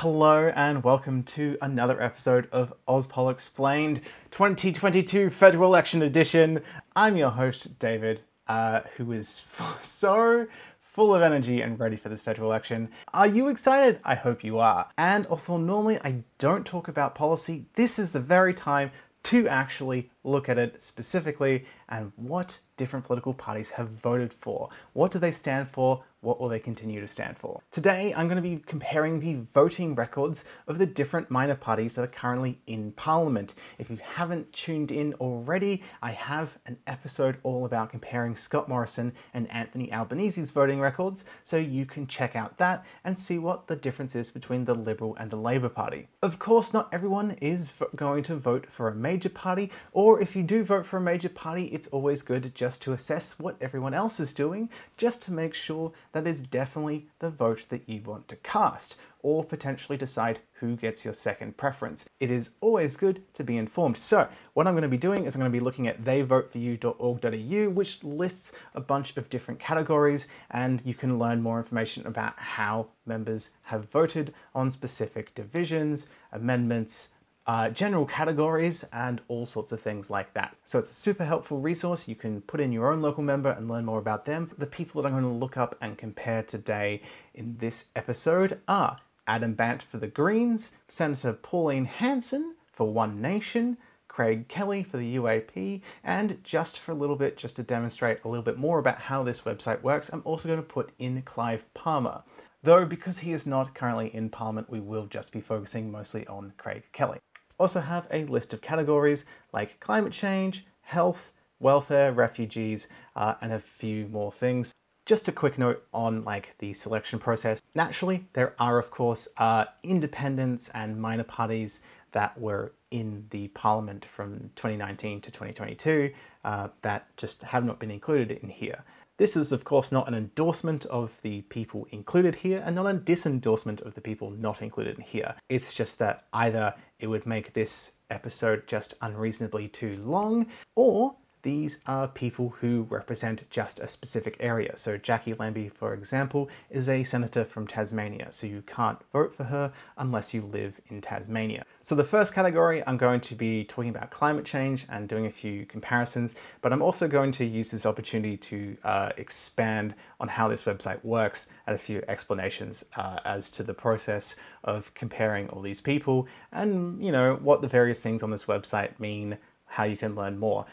Hello and welcome to another episode of Ozpol Explained 2022 Federal Election Edition. I'm your host, David, uh, who is so full of energy and ready for this federal election. Are you excited? I hope you are. And although normally I don't talk about policy, this is the very time to actually look at it specifically and what different political parties have voted for. What do they stand for? What will they continue to stand for? Today, I'm going to be comparing the voting records of the different minor parties that are currently in Parliament. If you haven't tuned in already, I have an episode all about comparing Scott Morrison and Anthony Albanese's voting records, so you can check out that and see what the difference is between the Liberal and the Labor Party. Of course, not everyone is going to vote for a major party, or if you do vote for a major party, it's always good just to assess what everyone else is doing, just to make sure that is definitely the vote that you want to cast, or potentially decide who gets your second preference. It is always good to be informed. So, what I'm going to be doing is I'm going to be looking at theyvoteforyou.org.au, which lists a bunch of different categories, and you can learn more information about how members have voted on specific divisions, amendments, uh, general categories, and all sorts of things like that. So it's a super helpful resource. You can put in your own local member and learn more about them. The people that I'm going to look up and compare today in this episode are Adam Bandt for the Greens, Senator Pauline Hanson for One Nation, Craig Kelly for the UAP, and just for a little bit, just to demonstrate a little bit more about how this website works, I'm also going to put in Clive Palmer. Though, because he is not currently in Parliament, we will just be focusing mostly on Craig Kelly also have a list of categories like climate change, health, welfare, refugees, uh, and a few more things. Just a quick note on like the selection process. Naturally, there are of course uh, independents and minor parties that were in the parliament from 2019 to 2022 uh, that just have not been included in here. This is, of course, not an endorsement of the people included here and not a disendorsement of the people not included in here. It's just that either it would make this episode just unreasonably too long, or these are people who represent just a specific area. So Jacqui Lambie, for example, is a senator from Tasmania, so you can't vote for her unless you live in Tasmania. So the first category, I'm going to be talking about climate change and doing a few comparisons, but I'm also going to use this opportunity to uh, expand on how this website works and a few explanations uh, as to the process of comparing all these people and, you know, what the various things on this website mean, how you can learn more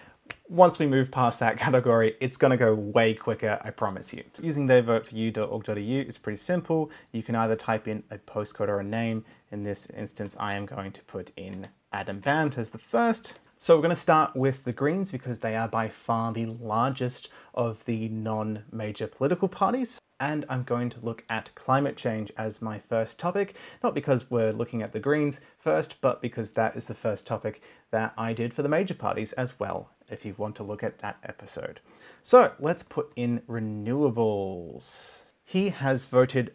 once we move past that category, it's going to go way quicker, I promise you. Using theyvoteforyou.org.au is pretty simple. You can either type in a postcode or a name. In this instance, I am going to put in Adam Bandt as the first. So we're going to start with the Greens because they are by far the largest of the non-major political parties. And I'm going to look at climate change as my first topic, not because we're looking at the Greens first, but because that is the first topic that I did for the major parties as well if you want to look at that episode. So let's put in renewables. He has voted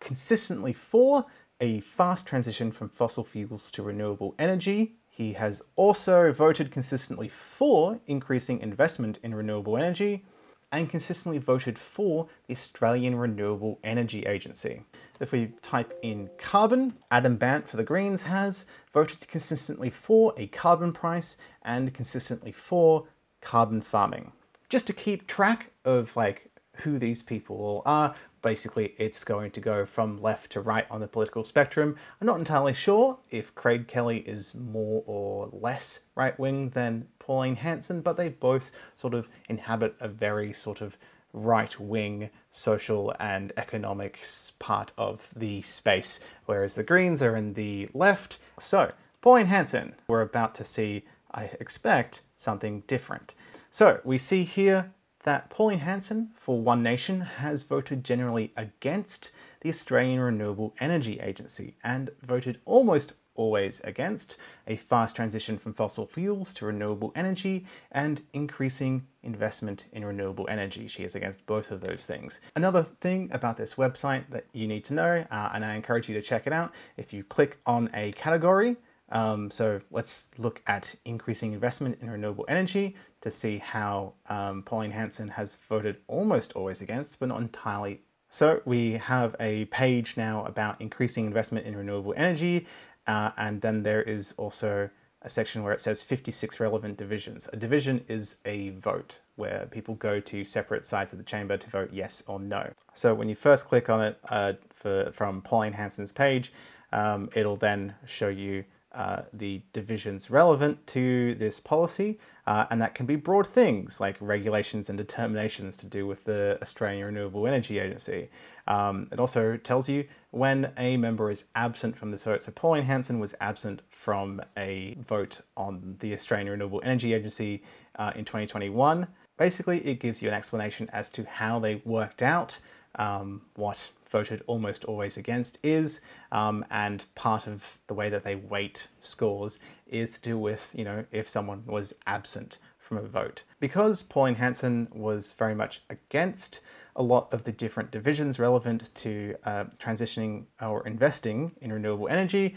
consistently for a fast transition from fossil fuels to renewable energy. He has also voted consistently for increasing investment in renewable energy and consistently voted for the Australian Renewable Energy Agency. If we type in carbon, Adam Bandt for the Greens has voted consistently for a carbon price and consistently for carbon farming. Just to keep track of like who these people all are, basically it's going to go from left to right on the political spectrum. I'm not entirely sure if Craig Kelly is more or less right wing than Pauline Hanson, but they both sort of inhabit a very sort of right wing social and economics part of the space, whereas the Greens are in the left. So, Pauline Hanson, we're about to see, I expect, something different. So, we see here that Pauline Hanson for One Nation has voted generally against the Australian Renewable Energy Agency and voted almost always against a fast transition from fossil fuels to renewable energy and increasing investment in renewable energy. She is against both of those things. Another thing about this website that you need to know, uh, and I encourage you to check it out, if you click on a category, um, so let's look at increasing investment in renewable energy to see how um, Pauline Hanson has voted almost always against, but not entirely So we have a page now about increasing investment in renewable energy, uh, and then there is also a section where it says 56 relevant divisions. A division is a vote where people go to separate sides of the chamber to vote yes or no. So when you first click on it uh, for, from Pauline Hanson's page, um, it'll then show you uh, the divisions relevant to this policy, uh, and that can be broad things like regulations and determinations to do with the Australian Renewable Energy Agency. Um, it also tells you when a member is absent from the vote. So Pauline Hanson was absent from a vote on the Australian Renewable Energy Agency uh, in 2021. Basically, it gives you an explanation as to how they worked out um, what voted almost always against is, um, and part of the way that they weight scores is to do with, you know, if someone was absent from a vote. Because Pauline Hanson was very much against a lot of the different divisions relevant to uh, transitioning or investing in renewable energy,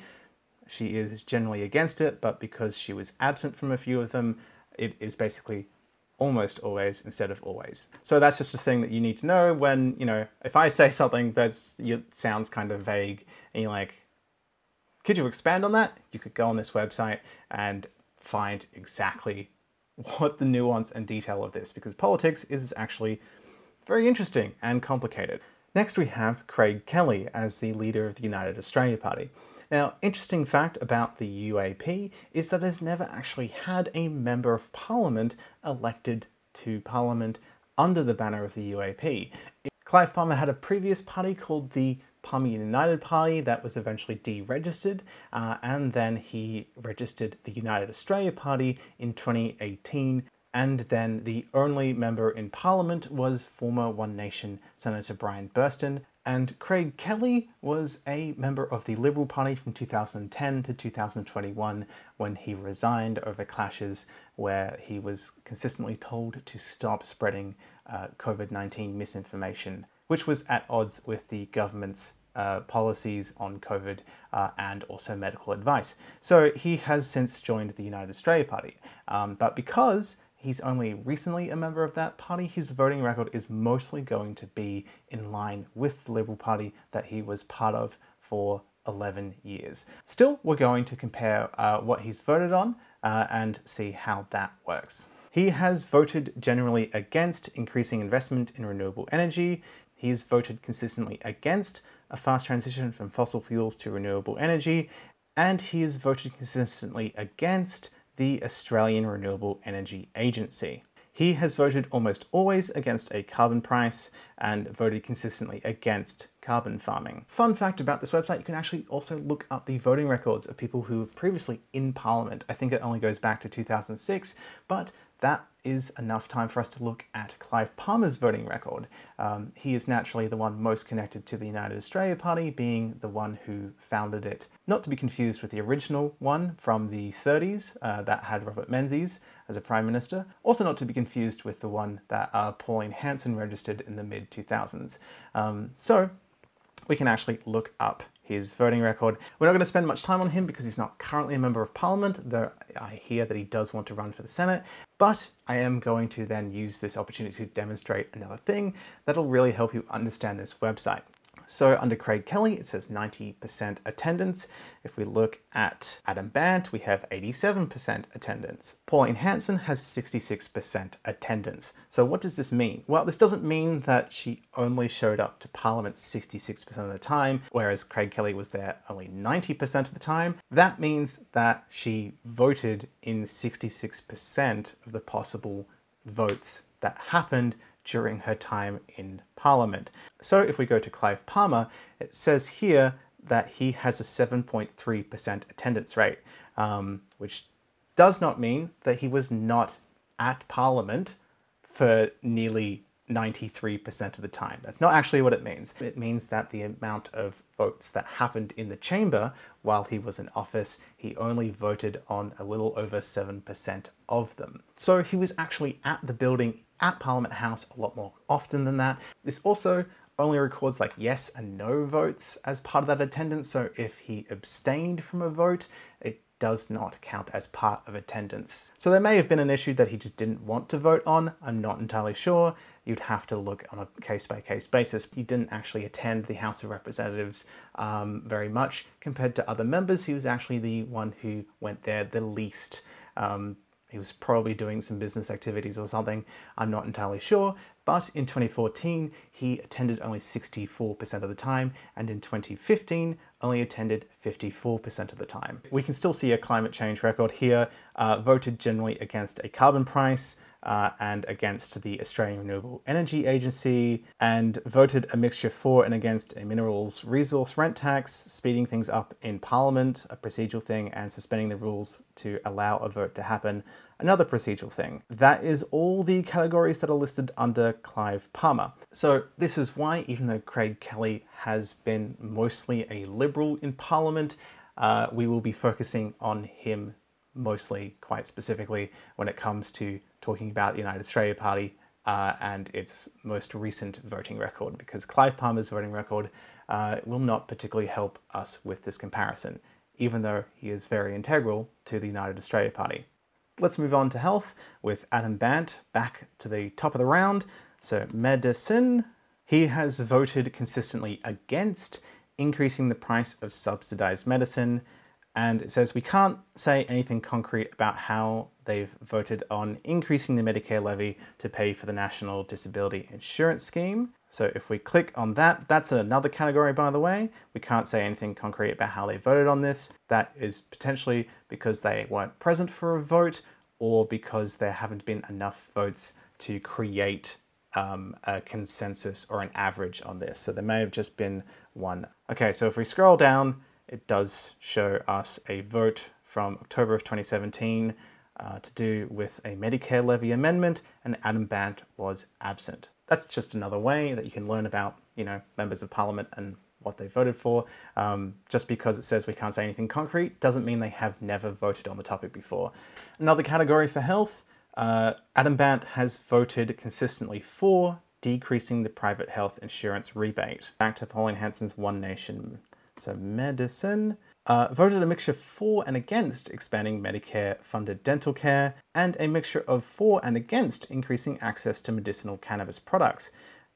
she is generally against it, but because she was absent from a few of them, it is basically almost always instead of always. So that's just a thing that you need to know when, you know, if I say something that sounds kind of vague and you're like, could you expand on that? You could go on this website and find exactly what the nuance and detail of this, because politics is actually very interesting and complicated. Next, we have Craig Kelly as the leader of the United Australia Party. Now, interesting fact about the UAP is that it has never actually had a Member of Parliament elected to Parliament under the banner of the UAP. Clive Palmer had a previous party called the Palmer United Party that was eventually deregistered, uh, and then he registered the United Australia Party in 2018. And then the only member in Parliament was former One Nation Senator Brian Burston, and Craig Kelly was a member of the Liberal Party from 2010 to 2021 when he resigned over clashes where he was consistently told to stop spreading uh, COVID 19 misinformation, which was at odds with the government's uh, policies on COVID uh, and also medical advice. So he has since joined the United Australia Party. Um, but because he's only recently a member of that party, his voting record is mostly going to be in line with the Liberal Party that he was part of for 11 years. Still, we're going to compare uh, what he's voted on uh, and see how that works. He has voted generally against increasing investment in renewable energy. He's voted consistently against a fast transition from fossil fuels to renewable energy. And he has voted consistently against the Australian Renewable Energy Agency. He has voted almost always against a carbon price and voted consistently against carbon farming. Fun fact about this website, you can actually also look up the voting records of people who were previously in Parliament. I think it only goes back to 2006, but that is enough time for us to look at Clive Palmer's voting record. Um, he is naturally the one most connected to the United Australia Party, being the one who founded it. Not to be confused with the original one from the 30s uh, that had Robert Menzies as a Prime Minister. Also, not to be confused with the one that uh, Pauline Hanson registered in the mid 2000s. Um, so, we can actually look up his voting record. We're not going to spend much time on him because he's not currently a member of parliament, though I hear that he does want to run for the Senate. But I am going to then use this opportunity to demonstrate another thing that'll really help you understand this website. So under Craig Kelly, it says 90% attendance. If we look at Adam Bandt, we have 87% attendance. Pauline Hanson has 66% attendance. So what does this mean? Well, this doesn't mean that she only showed up to Parliament 66% of the time, whereas Craig Kelly was there only 90% of the time. That means that she voted in 66% of the possible votes that happened during her time in Parliament. So if we go to Clive Palmer, it says here that he has a 7.3% attendance rate, um, which does not mean that he was not at Parliament for nearly 93% of the time. That's not actually what it means. It means that the amount of votes that happened in the chamber while he was in office, he only voted on a little over 7% of them. So he was actually at the building at Parliament House a lot more often than that. This also only records like yes and no votes as part of that attendance, so if he abstained from a vote, it does not count as part of attendance. So there may have been an issue that he just didn't want to vote on, I'm not entirely sure. you'd have to look on a case by case basis. He didn't actually attend the House of Representatives um, very much compared to other members. He was actually the one who went there the least. Um, he was probably doing some business activities or something. I'm not entirely sure. But in 2014, he attended only 64% of the time, and in 2015, only attended 54% of the time. We can still see a climate change record here, uh, voted generally against a carbon price, uh, and against the Australian Renewable Energy Agency, and voted a mixture for and against a minerals resource rent tax, speeding things up in Parliament, a procedural thing, and suspending the rules to allow a vote to happen, another procedural thing. That is all the categories that are listed under Clive Palmer. So, this is why, even though Craig Kelly has been mostly a Liberal in Parliament, uh, we will be focusing on him mostly, quite specifically, when it comes to talking about the United Australia Party uh, and its most recent voting record, because Clive Palmer's voting record uh, will not particularly help us with this comparison, even though he is very integral to the United Australia Party. Let's move on to health with Adam Bandt back to the top of the round. So, medicine, he has voted consistently against increasing the price of subsidized medicine and it says we can't say anything concrete about how they've voted on increasing the Medicare levy to pay for the National Disability Insurance Scheme. So if we click on that, that's another category, by the way. We can't say anything concrete about how they voted on this. That is potentially because they weren't present for a vote or because there haven't been enough votes to create um, a consensus or an average on this. So there may have just been one. Okay, so if we scroll down, it does show us a vote from October of 2017 uh, to do with a Medicare levy amendment, and Adam Bandt was absent. That's just another way that you can learn about, you know, members of parliament and what they voted for. Um, just because it says we can't say anything concrete doesn't mean they have never voted on the topic before. Another category for health, uh, Adam Bandt has voted consistently for decreasing the private health insurance rebate. Back to Pauline Hanson's One Nation so medicine, uh, voted a mixture for and against expanding Medicare funded dental care, and a mixture of for and against increasing access to medicinal cannabis products.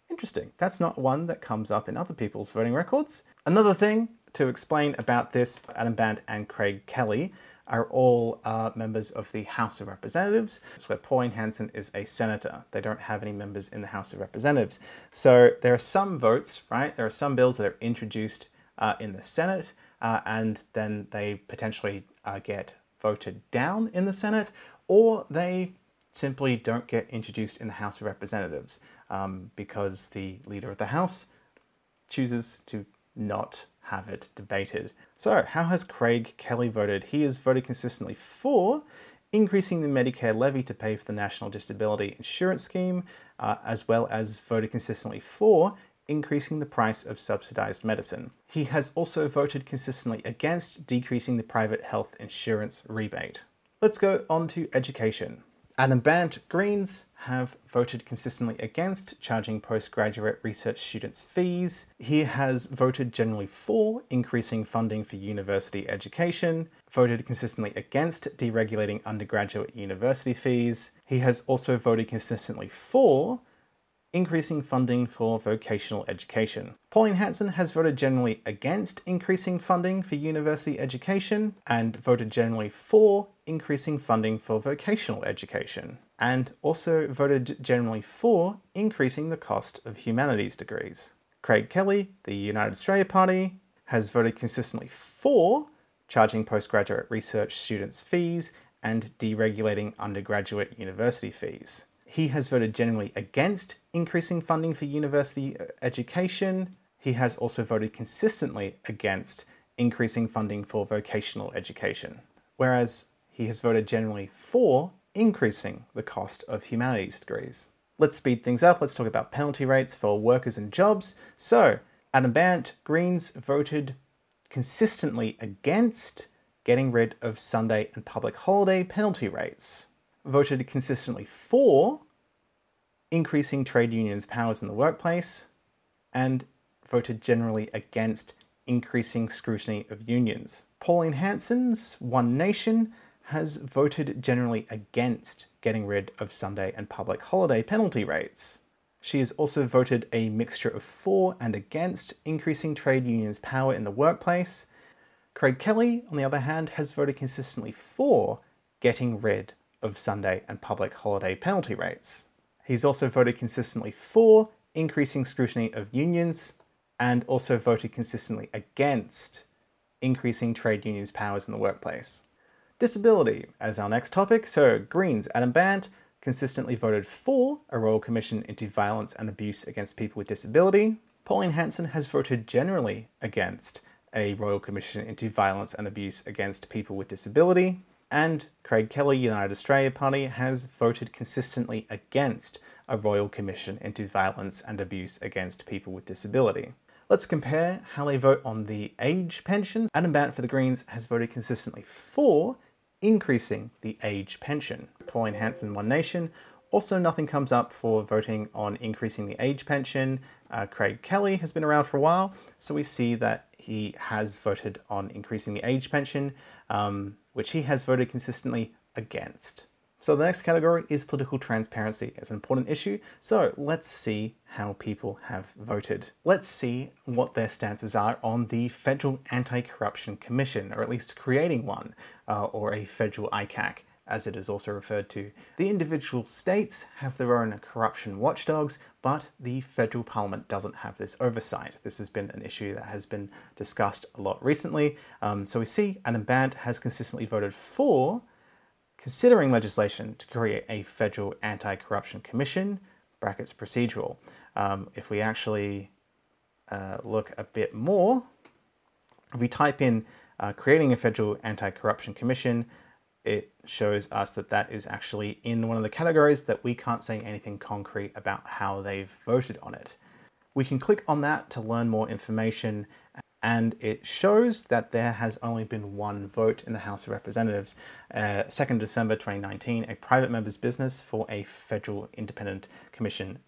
Interesting, that's not one that comes up in other people's voting records. Another thing to explain about this Adam Bandt and Craig Kelly are all uh, members of the House of Representatives. It's where Pauline Hanson is a senator. They don't have any members in the House of Representatives. So there are some votes, right? There are some bills that are introduced uh, in the Senate, uh, and then they potentially uh, get voted down in the Senate, or they simply don't get introduced in the House of Representatives um, because the leader of the House chooses to not have it debated. So, how has Craig Kelly voted? He has voted consistently for increasing the Medicare levy to pay for the National Disability Insurance Scheme, uh, as well as voted consistently for increasing the price of subsidized medicine. He has also voted consistently against decreasing the private health insurance rebate. Let's go on to education. Adam Bandt Greens have voted consistently against charging postgraduate research students fees. He has voted generally for increasing funding for university education, voted consistently against deregulating undergraduate university fees. He has also voted consistently for increasing funding for vocational education. Pauline Hanson has voted generally against increasing funding for university education and voted generally for increasing funding for vocational education, and also voted generally for increasing the cost of humanities degrees. Craig Kelly, the United Australia Party, has voted consistently for charging postgraduate research students fees and deregulating undergraduate university fees he has voted generally against increasing funding for university uh, education. He has also voted consistently against increasing funding for vocational education, whereas he has voted generally for increasing the cost of humanities degrees. Let's speed things up. Let's talk about penalty rates for workers and jobs. So, Adam Bandt, Greens, voted consistently against getting rid of Sunday and public holiday penalty rates voted consistently for increasing trade unions' powers in the workplace, and voted generally against increasing scrutiny of unions. Pauline Hanson's One Nation has voted generally against getting rid of Sunday and public holiday penalty rates. She has also voted a mixture of for and against increasing trade unions' power in the workplace. Craig Kelly, on the other hand, has voted consistently for getting rid of Sunday and public holiday penalty rates. He's also voted consistently for increasing scrutiny of unions and also voted consistently against increasing trade unions' powers in the workplace. Disability as our next topic. So, Greens, Adam Bandt consistently voted for a Royal Commission into violence and abuse against people with disability. Pauline Hanson has voted generally against a Royal Commission into violence and abuse against people with disability. And Craig Kelly, United Australia Party, has voted consistently against a Royal Commission into violence and abuse against people with disability. Let's compare how they vote on the age pension. Adam Bandt for the Greens has voted consistently for increasing the age pension. Pauline Hanson, One Nation, also nothing comes up for voting on increasing the age pension. Uh, Craig Kelly has been around for a while, so we see that he has voted on increasing the age pension, um, which he has voted consistently against. So the next category is political transparency It's an important issue. So let's see how people have voted. Let's see what their stances are on the Federal Anti-Corruption Commission, or at least creating one, uh, or a federal ICAC as it is also referred to. The individual states have their own corruption watchdogs, but the federal parliament doesn't have this oversight. This has been an issue that has been discussed a lot recently. Um, so we see Adam Bandt has consistently voted for considering legislation to create a federal anti-corruption commission, brackets procedural. Um, if we actually uh, look a bit more, if we type in uh, creating a federal anti-corruption commission, it shows us that that is actually in one of the categories that we can't say anything concrete about how they've voted on it. We can click on that to learn more information and it shows that there has only been one vote in the House of Representatives. Uh, 2nd December 2019, a private member's business for a federal independent commission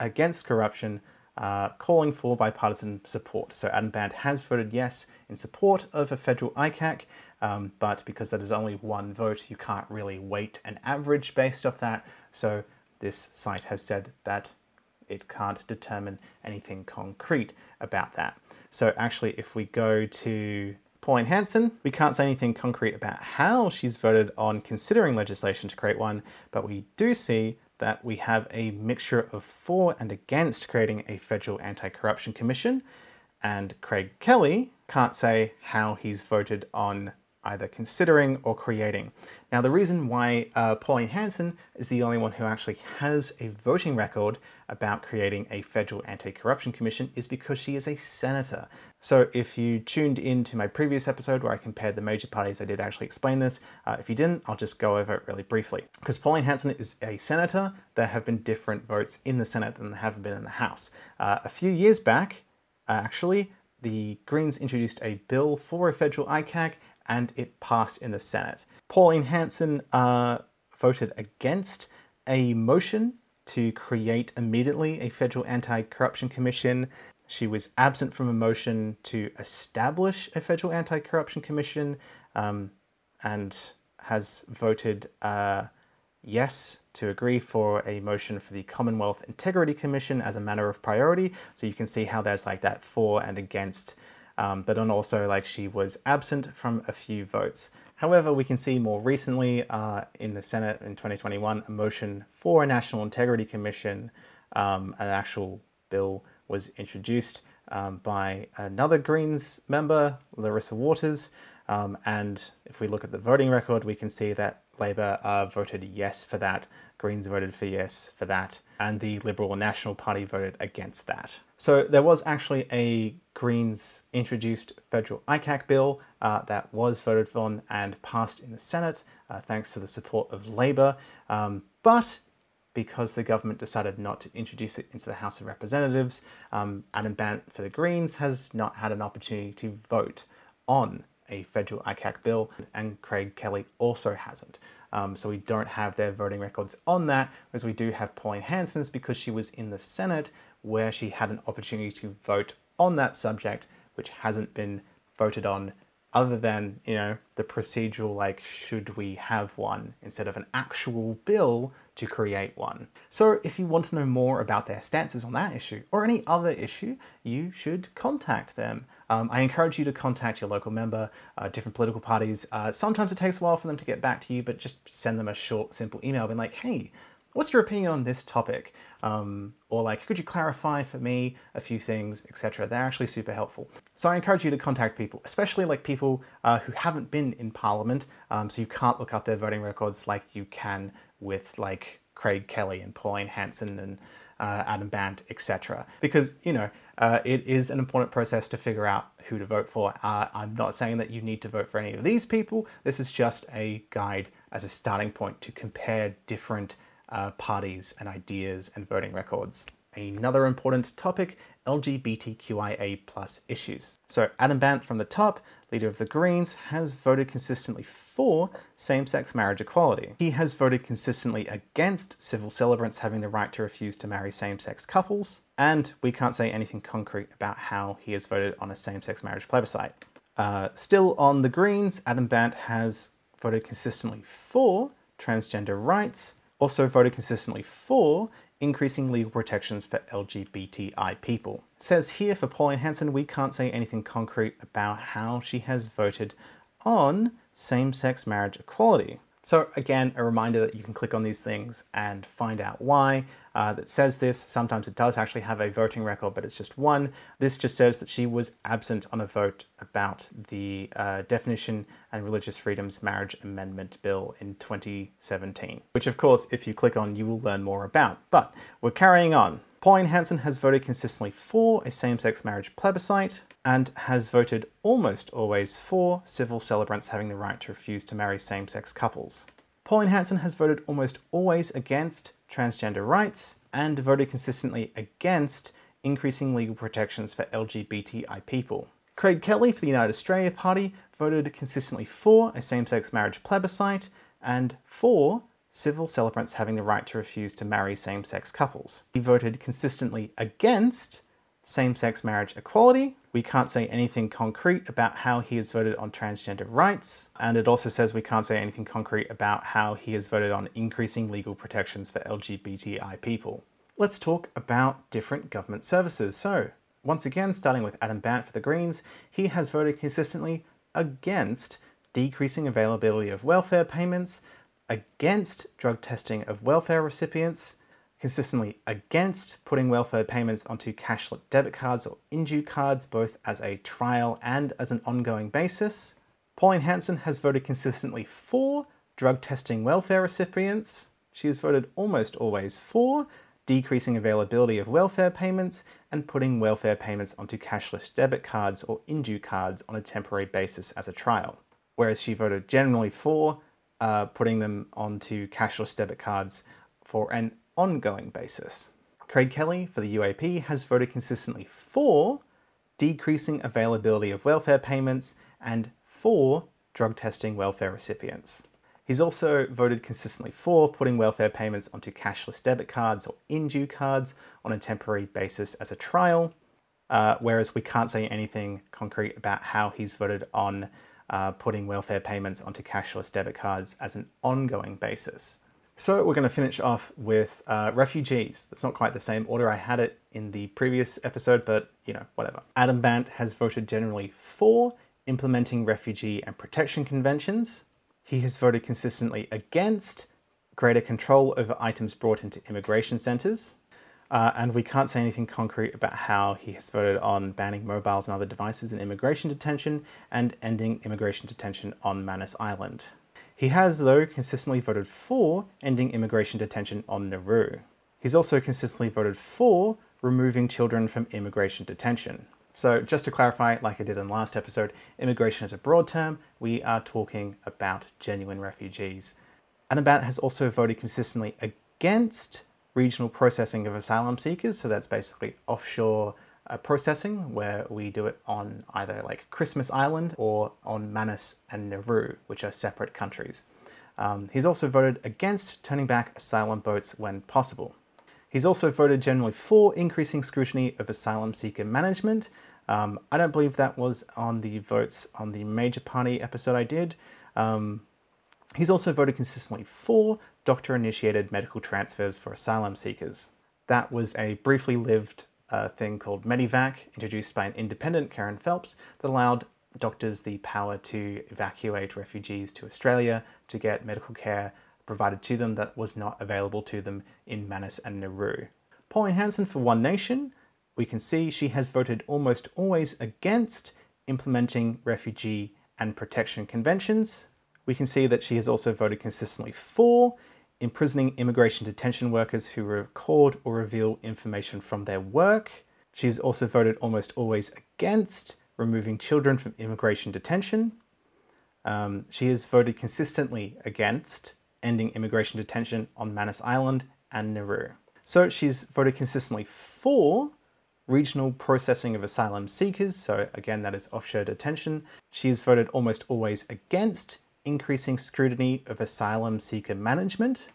against corruption, uh, calling for bipartisan support. So Adam Bandt has voted yes in support of a federal ICAC, um, but because that is only one vote, you can't really weight an average based off that. So this site has said that it can't determine anything concrete about that. So actually, if we go to Pauline Hanson, we can't say anything concrete about how she's voted on considering legislation to create one, but we do see that we have a mixture of for and against creating a federal anti-corruption commission. And Craig Kelly can't say how he's voted on either considering or creating. Now, the reason why uh, Pauline Hanson is the only one who actually has a voting record about creating a federal anti-corruption commission is because she is a senator. So if you tuned in to my previous episode where I compared the major parties, I did actually explain this. Uh, if you didn't, I'll just go over it really briefly. Because Pauline Hanson is a senator, there have been different votes in the Senate than there have been in the House. Uh, a few years back, actually, the Greens introduced a bill for a federal ICAC and it passed in the Senate. Pauline Hanson uh, voted against a motion to create immediately a federal anti corruption commission. She was absent from a motion to establish a federal anti corruption commission um, and has voted uh, yes to agree for a motion for the Commonwealth Integrity Commission as a matter of priority. So you can see how there's like that for and against um, but then also like she was absent from a few votes. However, we can see more recently uh, in the Senate in 2021 a motion for a National Integrity Commission, um, an actual bill was introduced um, by another Greens member, Larissa Waters. Um, and if we look at the voting record, we can see that Labor uh, voted yes for that, Greens voted for yes for that, and the Liberal National Party voted against that. So there was actually a Greens introduced federal ICAC bill uh, that was voted on and passed in the Senate uh, thanks to the support of Labor. Um, but because the government decided not to introduce it into the House of Representatives, um, Adam Bandt for the Greens has not had an opportunity to vote on a federal ICAC bill, and Craig Kelly also hasn't. Um, so we don't have their voting records on that, whereas we do have Pauline Hanson's because she was in the Senate where she had an opportunity to vote on that subject, which hasn't been voted on other than, you know, the procedural, like, should we have one, instead of an actual bill to create one. So if you want to know more about their stances on that issue or any other issue, you should contact them. Um, I encourage you to contact your local member, uh, different political parties. Uh, sometimes it takes a while for them to get back to you, but just send them a short, simple email being like, hey, what's your opinion on this topic? Um, or like, could you clarify for me a few things, etc. They're actually super helpful. So I encourage you to contact people, especially like people uh, who haven't been in Parliament, um, so you can't look up their voting records like you can with like Craig Kelly and Pauline Hanson and uh, Adam Bandt, etc. Because you know uh, it is an important process to figure out who to vote for. Uh, I'm not saying that you need to vote for any of these people. This is just a guide as a starting point to compare different uh, parties and ideas and voting records. Another important topic LGBTQIA plus issues. So Adam Bandt from the top, leader of the Greens, has voted consistently for same-sex marriage equality. He has voted consistently against civil celebrants having the right to refuse to marry same-sex couples, and we can't say anything concrete about how he has voted on a same-sex marriage plebiscite. Uh, still on the Greens, Adam Bandt has voted consistently for transgender rights, also voted consistently for increasing legal protections for LGBTI people. It says here for Pauline Hanson, we can't say anything concrete about how she has voted on same-sex marriage equality. So again, a reminder that you can click on these things and find out why uh, that says this. Sometimes it does actually have a voting record, but it's just one. This just says that she was absent on a vote about the uh, Definition and Religious Freedoms Marriage Amendment Bill in 2017, which of course, if you click on, you will learn more about. But we're carrying on. Pauline Hanson has voted consistently for a same-sex marriage plebiscite and has voted almost always for civil celebrants having the right to refuse to marry same-sex couples. Pauline Hanson has voted almost always against transgender rights and voted consistently against increasing legal protections for LGBTI people. Craig Kelly for the United Australia Party voted consistently for a same-sex marriage plebiscite and for civil celebrants having the right to refuse to marry same-sex couples. He voted consistently against same-sex marriage equality. We can't say anything concrete about how he has voted on transgender rights. And it also says we can't say anything concrete about how he has voted on increasing legal protections for LGBTI people. Let's talk about different government services. So, once again, starting with Adam Bandt for the Greens, he has voted consistently against decreasing availability of welfare payments, against drug testing of welfare recipients, consistently against putting welfare payments onto cashless debit cards or Indue cards, both as a trial and as an ongoing basis. Pauline Hanson has voted consistently for drug testing welfare recipients. She has voted almost always for decreasing availability of welfare payments and putting welfare payments onto cashless debit cards or Indue cards on a temporary basis as a trial. Whereas she voted generally for uh, putting them onto cashless debit cards for an ongoing basis. Craig Kelly for the UAP has voted consistently for decreasing availability of welfare payments and for drug testing welfare recipients. He's also voted consistently for putting welfare payments onto cashless debit cards or Indue cards on a temporary basis as a trial, uh, whereas we can't say anything concrete about how he's voted on uh, putting welfare payments onto cashless debit cards as an ongoing basis. So we're going to finish off with uh, refugees. That's not quite the same order I had it in the previous episode, but you know, whatever. Adam Bandt has voted generally for implementing refugee and protection conventions. He has voted consistently against greater control over items brought into immigration centres. Uh, and we can't say anything concrete about how he has voted on banning mobiles and other devices in immigration detention and ending immigration detention on Manus Island. He has, though, consistently voted for ending immigration detention on Nauru. He's also consistently voted for removing children from immigration detention. So, just to clarify, like I did in the last episode, immigration is a broad term. We are talking about genuine refugees. Adam Bandt has also voted consistently against regional processing of asylum seekers. So that's basically offshore uh, processing where we do it on either like Christmas Island or on Manus and Nauru, which are separate countries. Um, he's also voted against turning back asylum boats when possible. He's also voted generally for increasing scrutiny of asylum seeker management. Um, I don't believe that was on the votes on the major party episode I did. Um, he's also voted consistently for doctor initiated medical transfers for asylum seekers. That was a briefly lived uh, thing called Medevac, introduced by an independent Kerryn Phelps, that allowed doctors the power to evacuate refugees to Australia to get medical care provided to them that was not available to them in Manus and Nauru. Pauline Hanson for One Nation, we can see she has voted almost always against implementing refugee and protection conventions. We can see that she has also voted consistently for imprisoning immigration detention workers who record or reveal information from their work. She has also voted almost always against removing children from immigration detention. Um, she has voted consistently against ending immigration detention on Manus Island and Nauru. So she's voted consistently for regional processing of asylum seekers, so again, that is offshore detention. She's voted almost always against increasing scrutiny of asylum seeker management.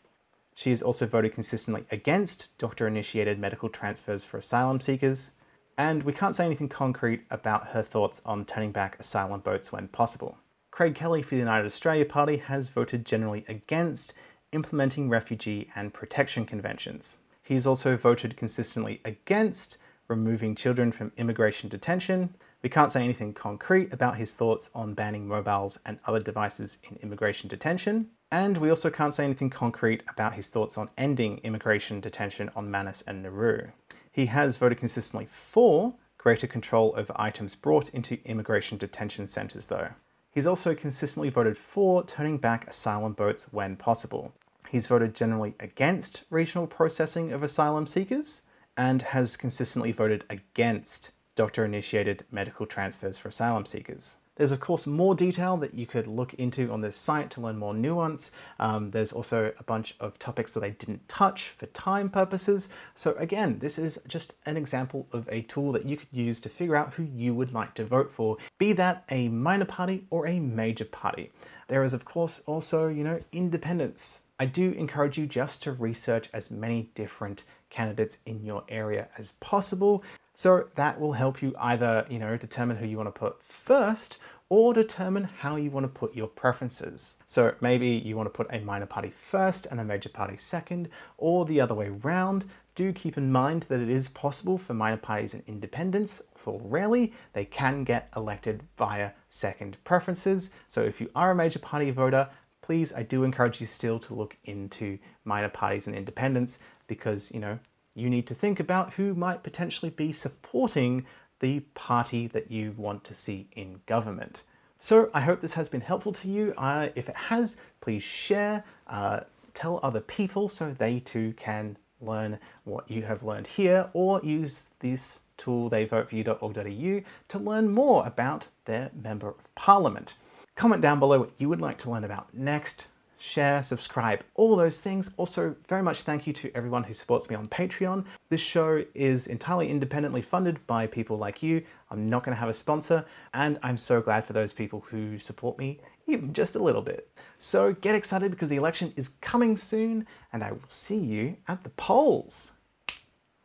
She has also voted consistently against doctor initiated medical transfers for asylum seekers. And we can't say anything concrete about her thoughts on turning back asylum boats when possible. Craig Kelly for the United Australia Party has voted generally against implementing refugee and protection conventions. He's also voted consistently against removing children from immigration detention. We can't say anything concrete about his thoughts on banning mobiles and other devices in immigration detention. And we also can't say anything concrete about his thoughts on ending immigration detention on Manus and Nauru. He has voted consistently for greater control over items brought into immigration detention centres, though. He's also consistently voted for turning back asylum boats when possible. He's voted generally against regional processing of asylum seekers and has consistently voted against doctor initiated medical transfers for asylum seekers. There's of course more detail that you could look into on this site to learn more nuance. Um, there's also a bunch of topics that I didn't touch for time purposes. So again, this is just an example of a tool that you could use to figure out who you would like to vote for, be that a minor party or a major party. There is of course also, you know, independence. I do encourage you just to research as many different candidates in your area as possible. So that will help you either, you know, determine who you want to put first or determine how you want to put your preferences. So maybe you want to put a minor party first and a major party second, or the other way round. Do keep in mind that it is possible for minor parties and independents, although rarely, they can get elected via second preferences. So if you are a major party voter, please, I do encourage you still to look into minor parties and independents because, you know, you need to think about who might potentially be supporting the party that you want to see in government. So I hope this has been helpful to you. Uh, if it has, please share, uh, tell other people so they too can learn what you have learned here or use this tool theyvoteforyou.org.au to learn more about their Member of Parliament. Comment down below what you would like to learn about next share, subscribe, all those things. Also, very much thank you to everyone who supports me on Patreon. This show is entirely independently funded by people like you. I'm not going to have a sponsor, and I'm so glad for those people who support me, even just a little bit. So get excited because the election is coming soon, and I will see you at the polls.